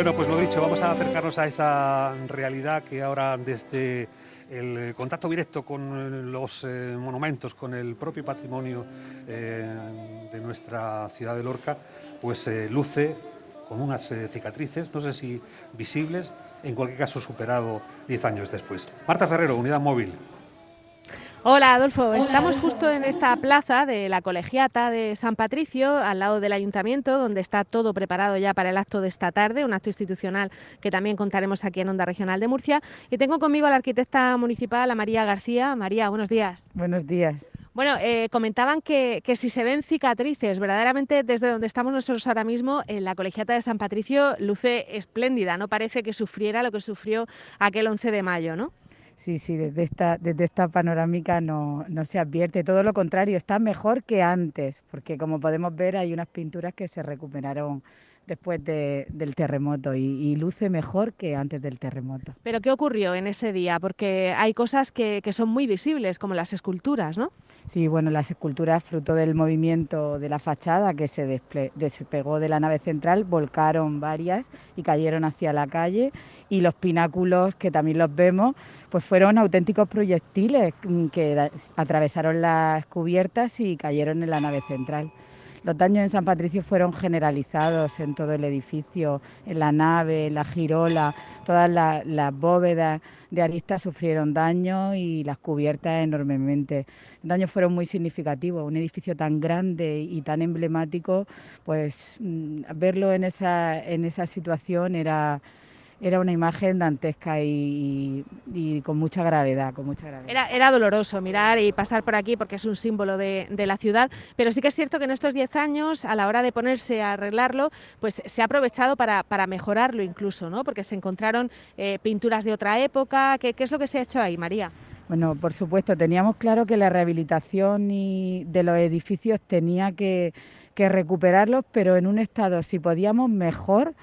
Bueno, pues lo dicho, vamos a acercarnos a esa realidad que ahora desde el contacto directo con los eh, monumentos, con el propio patrimonio eh, de nuestra ciudad de Lorca, pues eh, luce con unas cicatrices, no sé si visibles, en cualquier caso superado 10 años después. Marta Ferrero, Unidad Móvil. Hola Adolfo, estamos justo en esta plaza de la Colegiata de San Patricio, al lado del ayuntamiento, donde está todo preparado ya para el acto de esta tarde, un acto institucional que también contaremos aquí en Onda Regional de Murcia. Y tengo conmigo a la arquitecta municipal, a María García. María, buenos días. Buenos días. Bueno, eh, comentaban que, que, si se ven cicatrices, verdaderamente desde donde estamos nosotros ahora mismo, en la Colegiata de San Patricio, luce espléndida, no parece que sufriera lo que sufrió aquel 11 de mayo, ¿no? Sí, sí, desde esta, desde esta panorámica no, no, se advierte, todo lo contrario, está mejor que antes, porque como podemos ver hay unas pinturas que se recuperaron después del terremoto y, luce mejor que antes del terremoto. ¿Pero qué ocurrió en ese día? Porque hay cosas que, que son muy visibles, como las esculturas, ¿no? Sí, bueno, las esculturas, fruto del movimiento de la fachada que se despegó de la nave central, volcaron varias y cayeron hacia la calle y los pináculos, que también los vemos, pues fueron auténticos proyectiles mm, que atravesaron las cubiertas y cayeron en la nave central. Los daños en San Patricio fueron generalizados en todo el edificio, en la nave, en la girola, todas las, bóvedas de aristas sufrieron daño y las cubiertas enormemente. Los daños fueron muy significativos. Un edificio tan grande y tan emblemático, pues mm, verlo en esa, en esa situación era era una imagen dantesca y, con mucha gravedad, con mucha gravedad. Era, doloroso mirar y pasar por aquí porque es un símbolo de, la ciudad, pero sí que es cierto que en estos 10 años, a la hora de ponerse a arreglarlo, pues se ha aprovechado para, mejorarlo incluso, ¿no? Porque se encontraron eh, pinturas de otra época. ¿Qué, es lo que se ha hecho ahí, María? Bueno, por supuesto, teníamos claro que la rehabilitación de los edificios tenía que, que recuperarlos, pero en un estado, si podíamos, mejor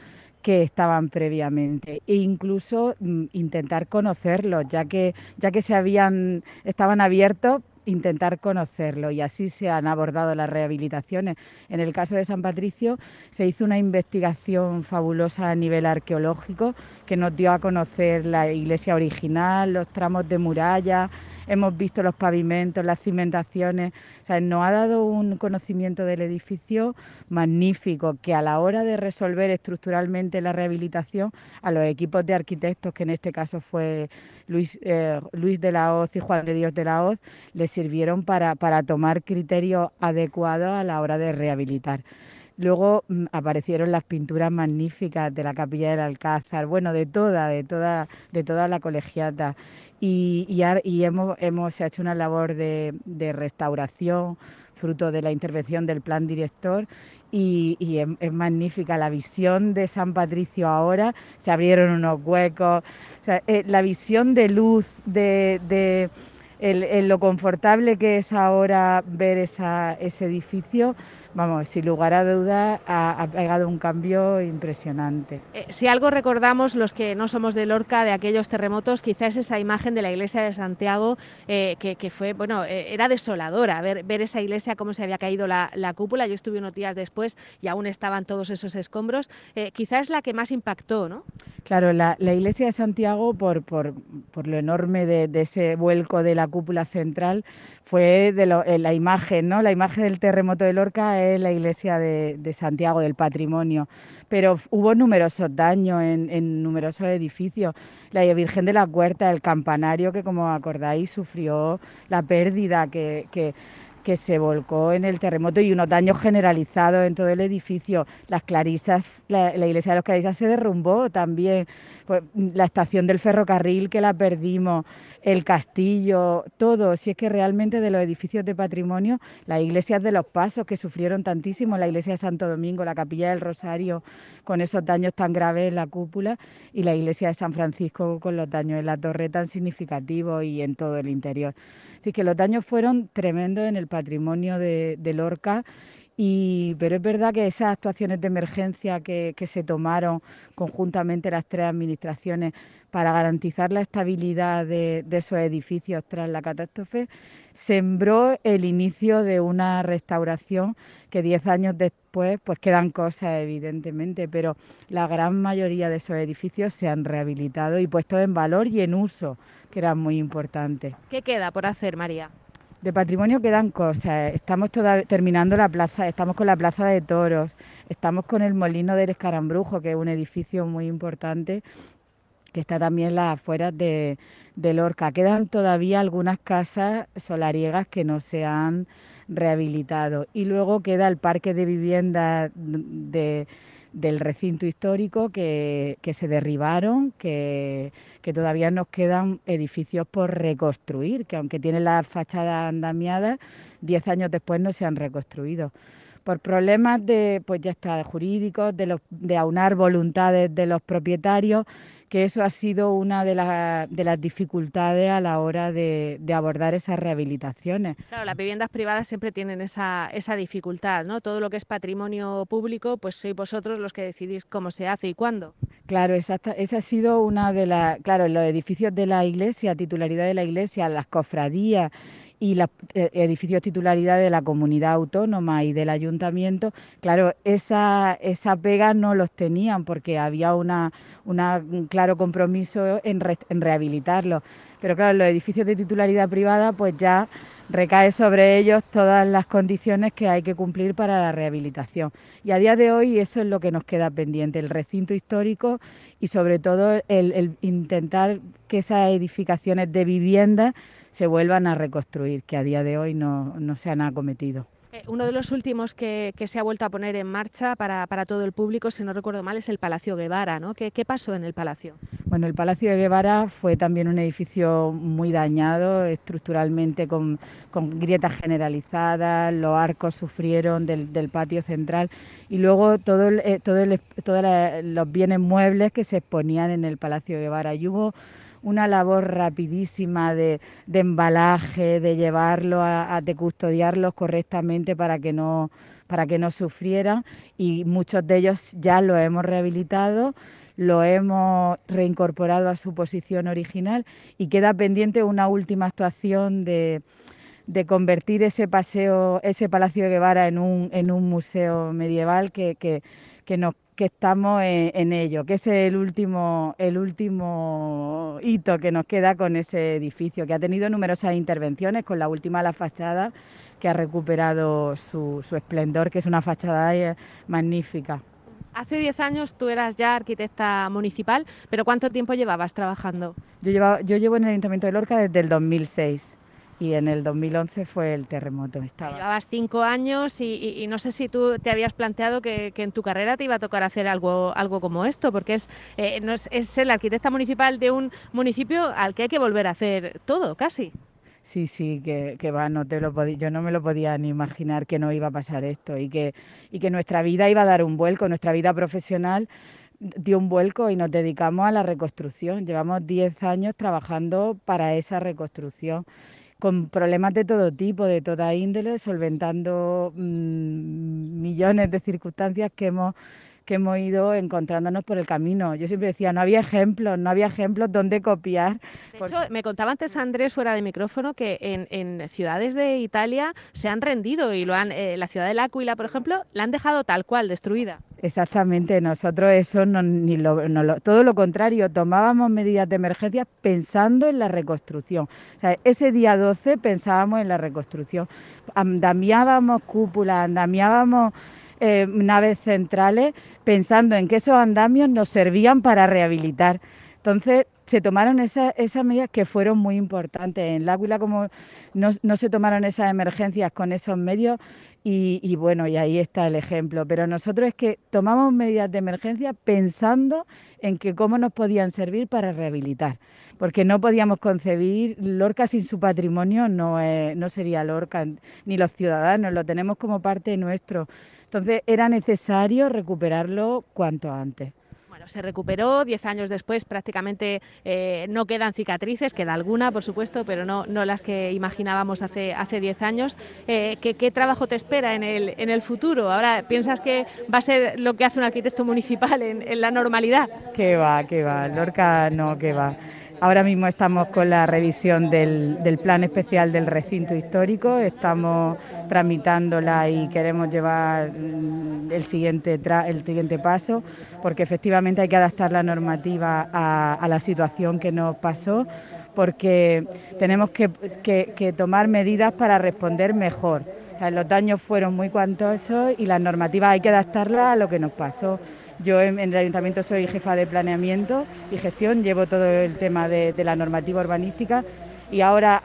que estaban previamente e incluso mm, intentar conocerlos, ya que, ya que se habían, estaban abiertos intentar conocerlo y así se han abordado las rehabilitaciones. En el caso de San Patricio se hizo una investigación fabulosa a nivel arqueológico que nos dio a conocer la iglesia original, los tramos de muralla, hemos visto los pavimentos, las cimentaciones, o sea, nos ha dado un conocimiento del edificio magnífico que a la hora de resolver estructuralmente la rehabilitación a los equipos de arquitectos, que en este caso fue Luis, eh, de la Hoz y Juan de Dios de la Hoz, les sirvieron para, para tomar criterios adecuados a la hora de rehabilitar. Luego mm, aparecieron las pinturas magníficas de la capilla del Alcázar, bueno, de toda, de toda, de toda la colegiata. Y, y, hemos, hemos hecho una labor de, restauración, fruto de la intervención del plan director, y, es, magnífica la visión de San Patricio ahora, se abrieron unos huecos, eh, la visión de luz, de, de el, lo confortable que es ahora ver ese edificio vamos, sin lugar a duda ha, pegado un cambio impresionante. Eh, si algo recordamos los que no somos de Lorca de aquellos terremotos, quizás esa imagen de la iglesia de Santiago eh, que, fue, bueno, eh, era desoladora ver, ver esa iglesia cómo se había caído la, cúpula. Yo estuve unos días después y aún estaban todos esos escombros. quizás es la que más impactó, ¿no? Claro, la, iglesia de Santiago, por, por, por lo enorme de, de ese vuelco de la cúpula central, fue de la imagen, ¿no? La imagen del terremoto de Lorca es la iglesia de, Santiago, del patrimonio. Pero hubo numerosos daños en, numerosos edificios. La Virgen de la Huerta, el campanario, que como acordáis, sufrió la pérdida que, que que se volcó en el terremoto y unos daños generalizados en todo el edificio. Las clarisas, la, iglesia de los clarisas se derrumbó también, pues, la estación del ferrocarril que la perdimos, el castillo, todo. Si es que realmente de los edificios de patrimonio, las iglesias de los pasos que sufrieron tantísimo, la iglesia de Santo Domingo, la capilla del Rosario, con esos daños tan graves en la cúpula, y la iglesia de San Francisco con los daños en la torre tan significativos y en todo el interior. Así que los daños fueron tremendos en el patrimonio de, Lorca. Y, pero es verdad que esas actuaciones de emergencia que, se tomaron conjuntamente las tres administraciones para garantizar la estabilidad de, esos edificios tras la catástrofe, sembró el inicio de una restauración que diez años después pues quedan cosas evidentemente, pero la gran mayoría de esos edificios se han rehabilitado y puesto en valor y en uso, que era muy importante. ¿Qué queda por hacer, María? De patrimonio quedan cosas. Estamos terminando la plaza, estamos con la plaza de toros, estamos con el molino del Escarambrujo, que es un edificio muy importante que está también las afueras de, Lorca. Quedan todavía algunas casas solariegas que no se han rehabilitado. Y luego queda el parque de viviendas de del recinto histórico que, se derribaron, que, todavía nos quedan edificios por reconstruir, que aunque tienen las fachadas andamiadas, diez años después no se han reconstruido. Por problemas de, pues ya está, jurídicos, de, los, de aunar voluntades de los propietarios, que eso ha sido una de, de las dificultades a la hora de, abordar esas rehabilitaciones. Claro, las viviendas privadas siempre tienen esa, esa dificultad, ¿no? Todo lo que es patrimonio público, pues sois vosotros los que decidís cómo se hace y cuándo. Claro, esa, esa ha sido una de las, claro, los edificios de la iglesia, titularidad de la iglesia, las cofradías y los eh, edificios titularidad de la comunidad autónoma y del ayuntamiento, claro, esa, esa pega no los tenían porque había una, un claro compromiso en, en rehabilitarlos. Pero claro, los edificios de titularidad privada pues ya recae sobre ellos todas las condiciones que hay que cumplir para la rehabilitación. Y a día de hoy eso es lo que nos queda pendiente, el recinto histórico y sobre todo el, intentar que esas edificaciones de vivienda se vuelvan a reconstruir, que a día de hoy no, se han acometido. Eh, uno de los últimos que, se ha vuelto a poner en marcha para, todo el público, si no recuerdo mal, es el Palacio Guevara. ¿no? ¿Qué, pasó en el Palacio? Bueno, el Palacio de Guevara fue también un edificio muy dañado estructuralmente con, grietas generalizadas, los arcos sufrieron del, patio central y luego todo, eh, todo todos los bienes muebles que se exponían en el Palacio Guevara. Y una labor rapidísima de, embalaje, de llevarlo, a, de custodiarlos correctamente para que no para que no sufrieran. Y muchos de ellos ya lo hemos rehabilitado, lo hemos reincorporado a su posición original y queda pendiente una última actuación de, convertir ese paseo, ese Palacio de Guevara en un, en un museo medieval que, que, que nos que estamos en, ello, que es el último, el último hito que nos queda con ese edificio, que ha tenido numerosas intervenciones, con la última la fachada, que ha recuperado su, su esplendor, que es una fachada eh, magnífica. Hace 10 años tú eras ya arquitecta municipal, pero ¿cuánto tiempo llevabas trabajando? Yo, llevaba, yo llevo en el Ayuntamiento de Lorca desde el 2006 y en el 2011 fue el terremoto. Estaba. Llevabas cinco años y, no sé si tú te habías planteado que, en tu carrera te iba a tocar hacer algo, algo como esto, porque es, eh, no es, es la arquitecta municipal de un municipio al que hay que volver a hacer todo, casi. Sí, sí, que, que va, no te lo yo no me lo podía ni imaginar que no iba a pasar esto y que, y que nuestra vida iba a dar un vuelco, nuestra vida profesional dio un vuelco y nos dedicamos a la reconstrucción. Llevamos 10 años trabajando para esa reconstrucción con problemas de todo tipo, de toda índole, solventando mm, millones de circunstancias que hemos que hemos ido encontrándonos por el camino. Yo siempre decía, no había ejemplos, no había ejemplos donde copiar. De hecho, me contaba antes Andrés fuera de micrófono que en, ciudades de Italia se han rendido y lo han, eh, la ciudad de L'Aquila, por ejemplo, la han dejado tal cual, destruida. Exactamente, nosotros eso no, ni lo, todo lo contrario, tomábamos medidas de emergencia pensando en la reconstrucción. Ese día 12 pensábamos en la reconstrucción, andamiábamos cúpulas, andamiábamos eh, naves centrales pensando en que esos andamios nos servían para rehabilitar. Entonces se tomaron esas, medidas que fueron muy importantes. En la Águila como no, se tomaron esas emergencias con esos medios y, bueno, y ahí está el ejemplo. Pero nosotros es que tomamos medidas de emergencia pensando en que cómo nos podían servir para rehabilitar. Porque no podíamos concebir Lorca sin su patrimonio, no, no sería Lorca, ni los ciudadanos, lo tenemos como parte nuestro. Entonces era necesario recuperarlo cuanto antes. Se recuperó, diez años después prácticamente eh, no quedan cicatrices, queda alguna, por supuesto, pero no, no las que imaginábamos hace, hace diez años. Eh, ¿qué, trabajo te espera en el, en el futuro? Ahora, ¿piensas que va a ser lo que hace un arquitecto municipal en, en la normalidad? Que va, que va, Lorca no, que va. Ahora mismo estamos con la revisión del, plan especial del recinto histórico, estamos tramitándola y queremos llevar mm, el siguiente, el siguiente paso, porque efectivamente hay que adaptar la normativa a, la situación que nos pasó, porque tenemos que, tomar medidas para responder mejor. los daños fueron muy cuantosos y las normativas hay que adaptarlas a lo que nos pasó. Yo en, el ayuntamiento soy jefa de planeamiento y gestión, llevo todo el tema de, la normativa urbanística y ahora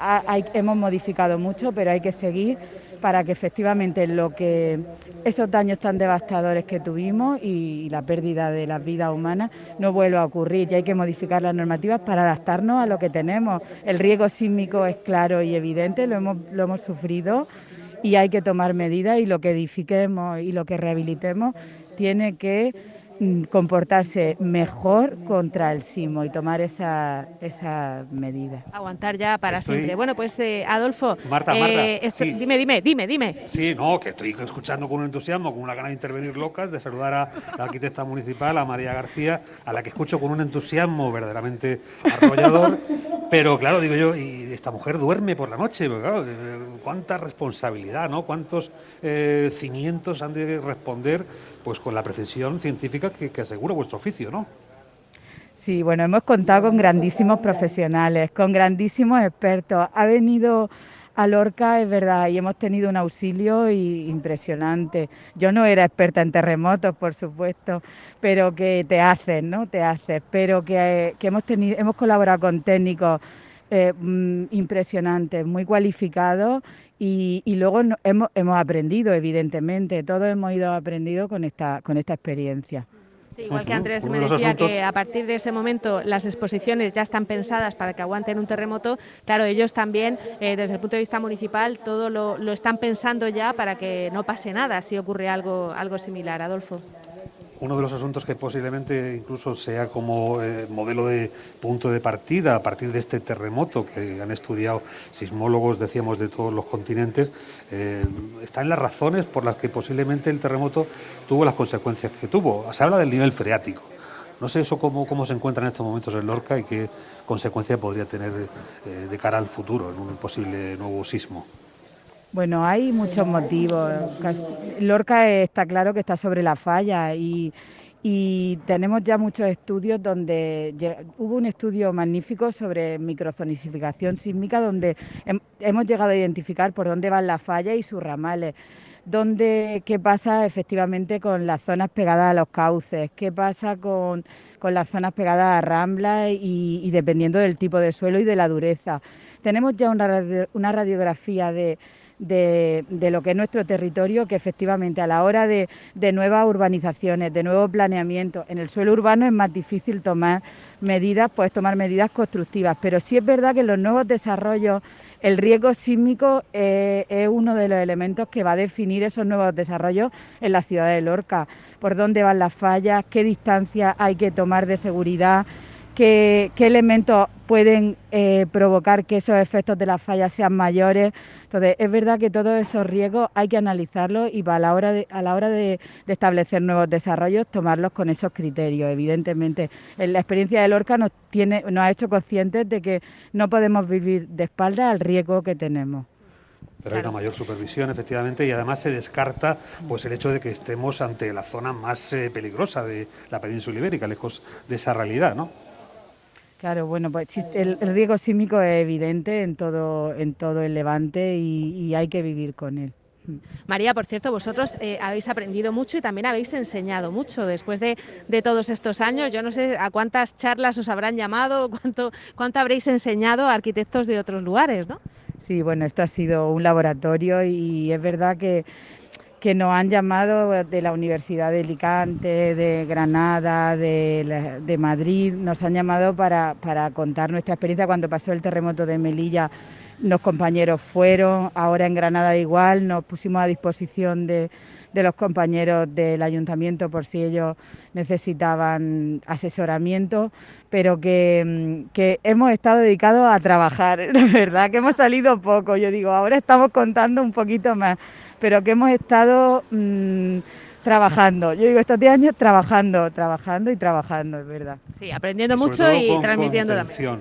hemos modificado mucho, pero hay que seguir para que efectivamente lo que esos daños tan devastadores que tuvimos y, la pérdida de las vidas humanas no vuelva a ocurrir y hay que modificar las normativas para adaptarnos a lo que tenemos. El riesgo sísmico es claro y evidente, lo hemos, lo hemos sufrido y hay que tomar medidas y lo que edifiquemos y lo que rehabilitemos tiene que comportarse mejor contra el sismo y tomar esa, esa medida. Aguantar ya para siempre. Bueno, pues eh, Adolfo, Marta, eh, dime, dime, dime, dime. Sí, no, que estoy escuchando con un entusiasmo, con una gana de intervenir locas, de saludar a la arquitecta municipal, a María García, a la que escucho con un entusiasmo verdaderamente arrollador. pero claro, digo yo, y esta mujer duerme por la noche, claro, eh, cuánta responsabilidad, ¿no? Cuántos cimientos han de responder pues con la precisión científica que, asegura vuestro oficio, ¿no? Sí, bueno, hemos contado con grandísimos profesionales, con grandísimos expertos. Ha venido a Lorca, es verdad, y hemos tenido un auxilio impresionante. Yo no era experta en terremotos, por supuesto, pero que te haces, ¿no? Te haces, pero que, hemos, tenido, hemos colaborado con técnicos eh, mm, impresionantes, muy cualificados y, luego hemos, hemos, aprendido, evidentemente, todos hemos ido aprendido con esta, con esta experiencia. Igual que Andrés me decía que a partir de ese momento las exposiciones ya están pensadas para que aguanten un terremoto, claro, ellos también, eh, desde el punto de vista municipal, todo lo, lo, están pensando ya para que no pase nada si ocurre algo, algo similar. Adolfo uno de los asuntos que posiblemente incluso sea como eh, modelo de punto de partida a partir de este terremoto que han estudiado sismólogos, decíamos, de todos los continentes, eh, está en las razones por las que posiblemente el terremoto tuvo las consecuencias que tuvo. Se habla del nivel freático. No sé eso cómo, cómo se encuentra en estos momentos en Lorca y qué consecuencia podría tener eh, de cara al futuro en un posible nuevo sismo. Bueno, hay muchos motivos. Lorca está claro que está sobre la falla y, tenemos ya muchos estudios donde hubo un estudio magnífico sobre microzonisificación sísmica donde hemos llegado a identificar por dónde van las fallas y sus ramales. Dónde, qué pasa efectivamente con las zonas pegadas a los cauces, qué pasa con, las zonas pegadas a ramblas y, dependiendo del tipo de suelo y de la dureza. Tenemos ya una radiografía de, de, lo que es nuestro territorio, que efectivamente a la hora de, nuevas urbanizaciones, de nuevo planeamiento, en el suelo urbano es más difícil tomar medidas, pues tomar medidas constructivas, pero sí es verdad que en los nuevos desarrollos el riesgo sísmico eh, es uno de los elementos que va a definir esos nuevos desarrollos en la ciudad de Lorca, por dónde van las fallas, qué distancia hay que tomar de seguridad, qué, elementos pueden eh, provocar que esos efectos de las fallas sean mayores. Entonces, es verdad que todos esos riesgos hay que analizarlos y a la hora de, a la hora de, establecer nuevos desarrollos, tomarlos con esos criterios. Evidentemente, la experiencia de Lorca nos, tiene, nos ha hecho conscientes de que no podemos vivir de espalda al riesgo que tenemos. Pero hay una mayor supervisión, efectivamente, y además se descarta pues el hecho de que estemos ante la zona más eh, peligrosa de la península ibérica, lejos de esa realidad, ¿no? Claro, bueno, pues el, riesgo sísmico es evidente en todo, en todo el levante y, hay que vivir con él. María, por cierto, vosotros eh, habéis aprendido mucho y también habéis enseñado mucho después de, todos estos años. Yo no sé a cuántas charlas os habrán llamado, cuánto, cuánto habréis enseñado a arquitectos de otros lugares, ¿no? Sí, bueno, esto ha sido un laboratorio y es verdad que que nos han llamado de la Universidad de Alicante, de Granada, de, de Madrid, nos han llamado para, para contar nuestra experiencia. Cuando pasó el terremoto de Melilla los compañeros fueron, ahora en Granada igual, nos pusimos a disposición de, los compañeros del ayuntamiento por si ellos necesitaban asesoramiento, pero que, mm, hemos estado dedicados a trabajar, la verdad que hemos salido poco, yo digo, ahora estamos contando un poquito más, pero que hemos estado mm, trabajando, yo digo, estos 10 años trabajando, trabajando y trabajando, es verdad. Sí, aprendiendo mucho y transmitiendo también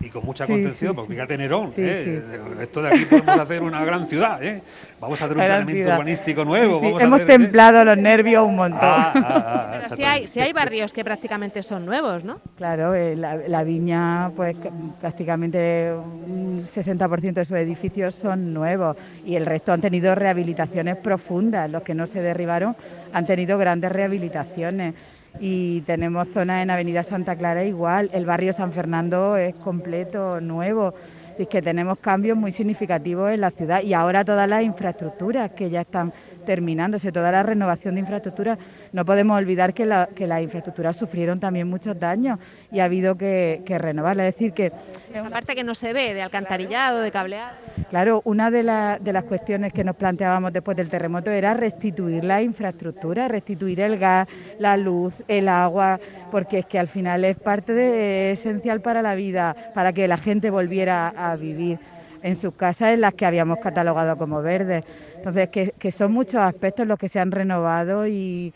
y con mucha contención, porque fíjate Nerón, ¿eh? esto de aquí podemos hacer una gran ciudad, ¿eh? vamos a hacer un planeamiento urbanístico nuevo. Hemos ¿eh? templado los nervios un montón. Ah, ah, ah, Pero hay, hay barrios que prácticamente son nuevos, ¿no? Claro, la, viña, pues prácticamente un 60% de sus edificios son nuevos y el resto han tenido rehabilitaciones profundas, los que no se derribaron han tenido grandes rehabilitaciones y tenemos zonas en Avenida Santa Clara igual, el barrio San Fernando es completo, nuevo, es que tenemos cambios muy significativos en la ciudad y ahora todas las infraestructuras que ya están terminándose, toda la renovación de infraestructuras, no podemos olvidar que, la, que las infraestructuras sufrieron también muchos daños y ha habido que, que renovarlas. Es decir, que... Esa parte que no se ve, de alcantarillado, de cableado. Claro, una de, de las cuestiones que nos planteábamos después del terremoto era restituir la infraestructura, restituir el gas, la luz, el agua, porque es que al final es parte de, esencial para la vida, para que la gente volviera a vivir en sus casas en las que habíamos catalogado como verdes. Entonces, que, son muchos aspectos los que se han renovado y,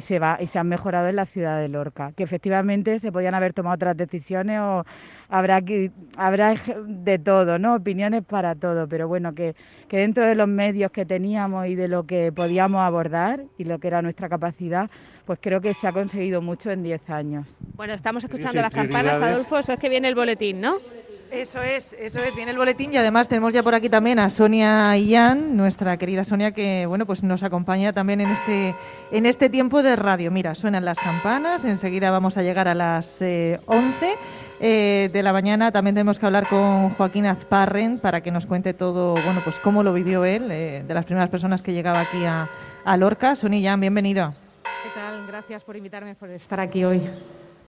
se va y se han mejorado en la ciudad de Lorca, que efectivamente se podían haber tomado otras decisiones o habrá que, habrá de todo, ¿no? Opiniones para todo, pero bueno, que, que dentro de los medios que teníamos y de lo que podíamos abordar y lo que era nuestra capacidad, pues creo que se ha conseguido mucho en 10 años. Bueno, estamos escuchando las campanas, Adolfo, eso es que viene el boletín, ¿no? Eso es, eso es, viene el boletín y además tenemos ya por aquí también a Sonia Ian, nuestra querida Sonia, que bueno, pues nos acompaña también en este, en este tiempo de radio. Mira, suenan las campanas, enseguida vamos a llegar a las 11 eh, eh, de la mañana. También tenemos que hablar con Joaquín Azparren para que nos cuente todo, bueno, pues cómo lo vivió él, eh, de las primeras personas que llegaba aquí a, a Lorca. Sonia Ian, bienvenido. ¿Qué tal? Gracias por invitarme, por estar aquí hoy.